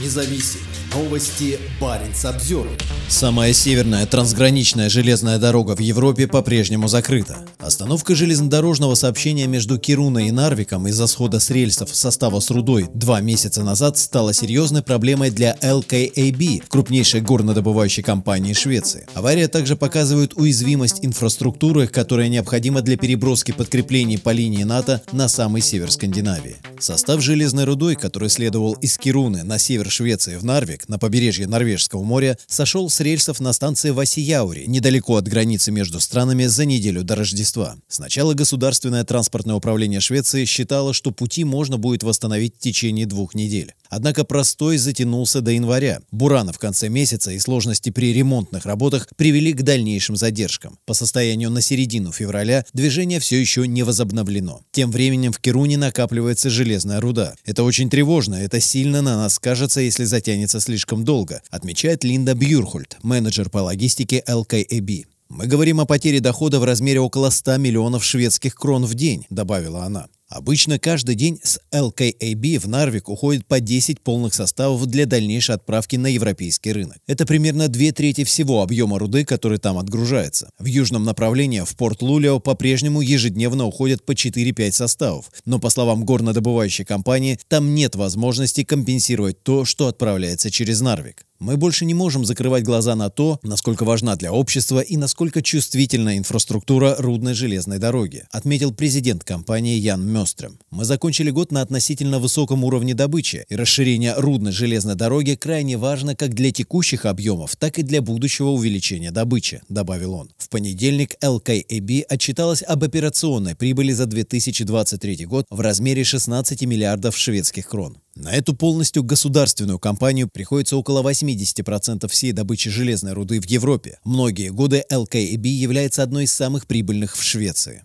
независим. Новости Баренц обзор. Самая северная трансграничная железная дорога в Европе по-прежнему закрыта. Остановка железнодорожного сообщения между Кируной и Нарвиком из-за схода с рельсов состава с рудой два месяца назад стала серьезной проблемой для LKAB, крупнейшей горнодобывающей компании Швеции. Авария также показывает уязвимость инфраструктуры, которая необходима для переброски подкреплений по линии НАТО на самый север Скандинавии. Состав железной рудой, который следовал из Кируны на север Швеции в Нарвик, на побережье Норвежского моря сошел с рельсов на станции Васияури, недалеко от границы между странами за неделю до Рождества. Сначала Государственное транспортное управление Швеции считало, что пути можно будет восстановить в течение двух недель. Однако простой затянулся до января. Бурана в конце месяца и сложности при ремонтных работах привели к дальнейшим задержкам. По состоянию на середину февраля движение все еще не возобновлено. Тем временем в Керуне накапливается железная руда. Это очень тревожно, это сильно на нас скажется, если затянется слишком долго, отмечает Линда Бьюрхольд, менеджер по логистике LKAB. «Мы говорим о потере дохода в размере около 100 миллионов шведских крон в день», — добавила она. Обычно каждый день с LKAB в Нарвик уходит по 10 полных составов для дальнейшей отправки на европейский рынок. Это примерно две трети всего объема руды, который там отгружается. В южном направлении в порт Лулио по-прежнему ежедневно уходят по 4-5 составов, но по словам горнодобывающей компании, там нет возможности компенсировать то, что отправляется через Нарвик. Мы больше не можем закрывать глаза на то, насколько важна для общества и насколько чувствительна инфраструктура рудной железной дороги, отметил президент компании Ян Мёстрем. Мы закончили год на относительно высоком уровне добычи, и расширение рудной железной дороги крайне важно как для текущих объемов, так и для будущего увеличения добычи, добавил он. В понедельник LKAB отчиталась об операционной прибыли за 2023 год в размере 16 миллиардов шведских крон. На эту полностью государственную компанию приходится около 80% всей добычи железной руды в Европе. Многие годы LKAB является одной из самых прибыльных в Швеции.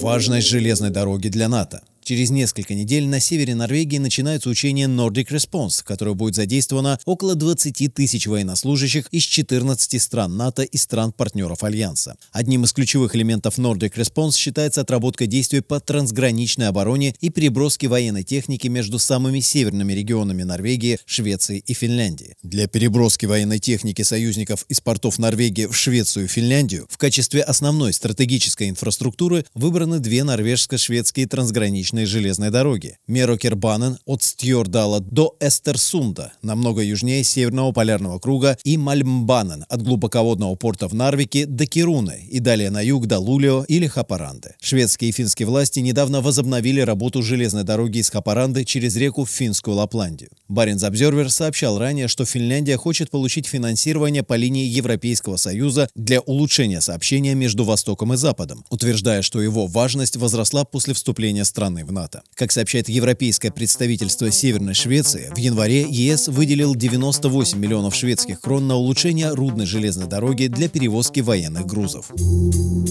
Важность железной дороги для НАТО. Через несколько недель на севере Норвегии начинается учение Nordic Response, которое будет задействовано около 20 тысяч военнослужащих из 14 стран НАТО и стран-партнеров Альянса. Одним из ключевых элементов Nordic Response считается отработка действий по трансграничной обороне и переброски военной техники между самыми северными регионами Норвегии, Швеции и Финляндии. Для переброски военной техники союзников из портов Норвегии в Швецию и Финляндию в качестве основной стратегической инфраструктуры выбраны две норвежско-шведские трансграничные восточной железной дороги. Мерокербанен от Стьордала до Эстерсунда, намного южнее Северного полярного круга, и Мальмбанен от глубоководного порта в Нарвике до Кируны и далее на юг до Лулио или Хапаранды. Шведские и финские власти недавно возобновили работу железной дороги из Хапаранды через реку в финскую Лапландию. Баренц Обзервер сообщал ранее, что Финляндия хочет получить финансирование по линии Европейского Союза для улучшения сообщения между Востоком и Западом, утверждая, что его важность возросла после вступления страны в НАТО. Как сообщает европейское представительство Северной Швеции, в январе ЕС выделил 98 миллионов шведских крон на улучшение рудной железной дороги для перевозки военных грузов.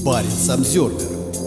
Баренц Обзервер.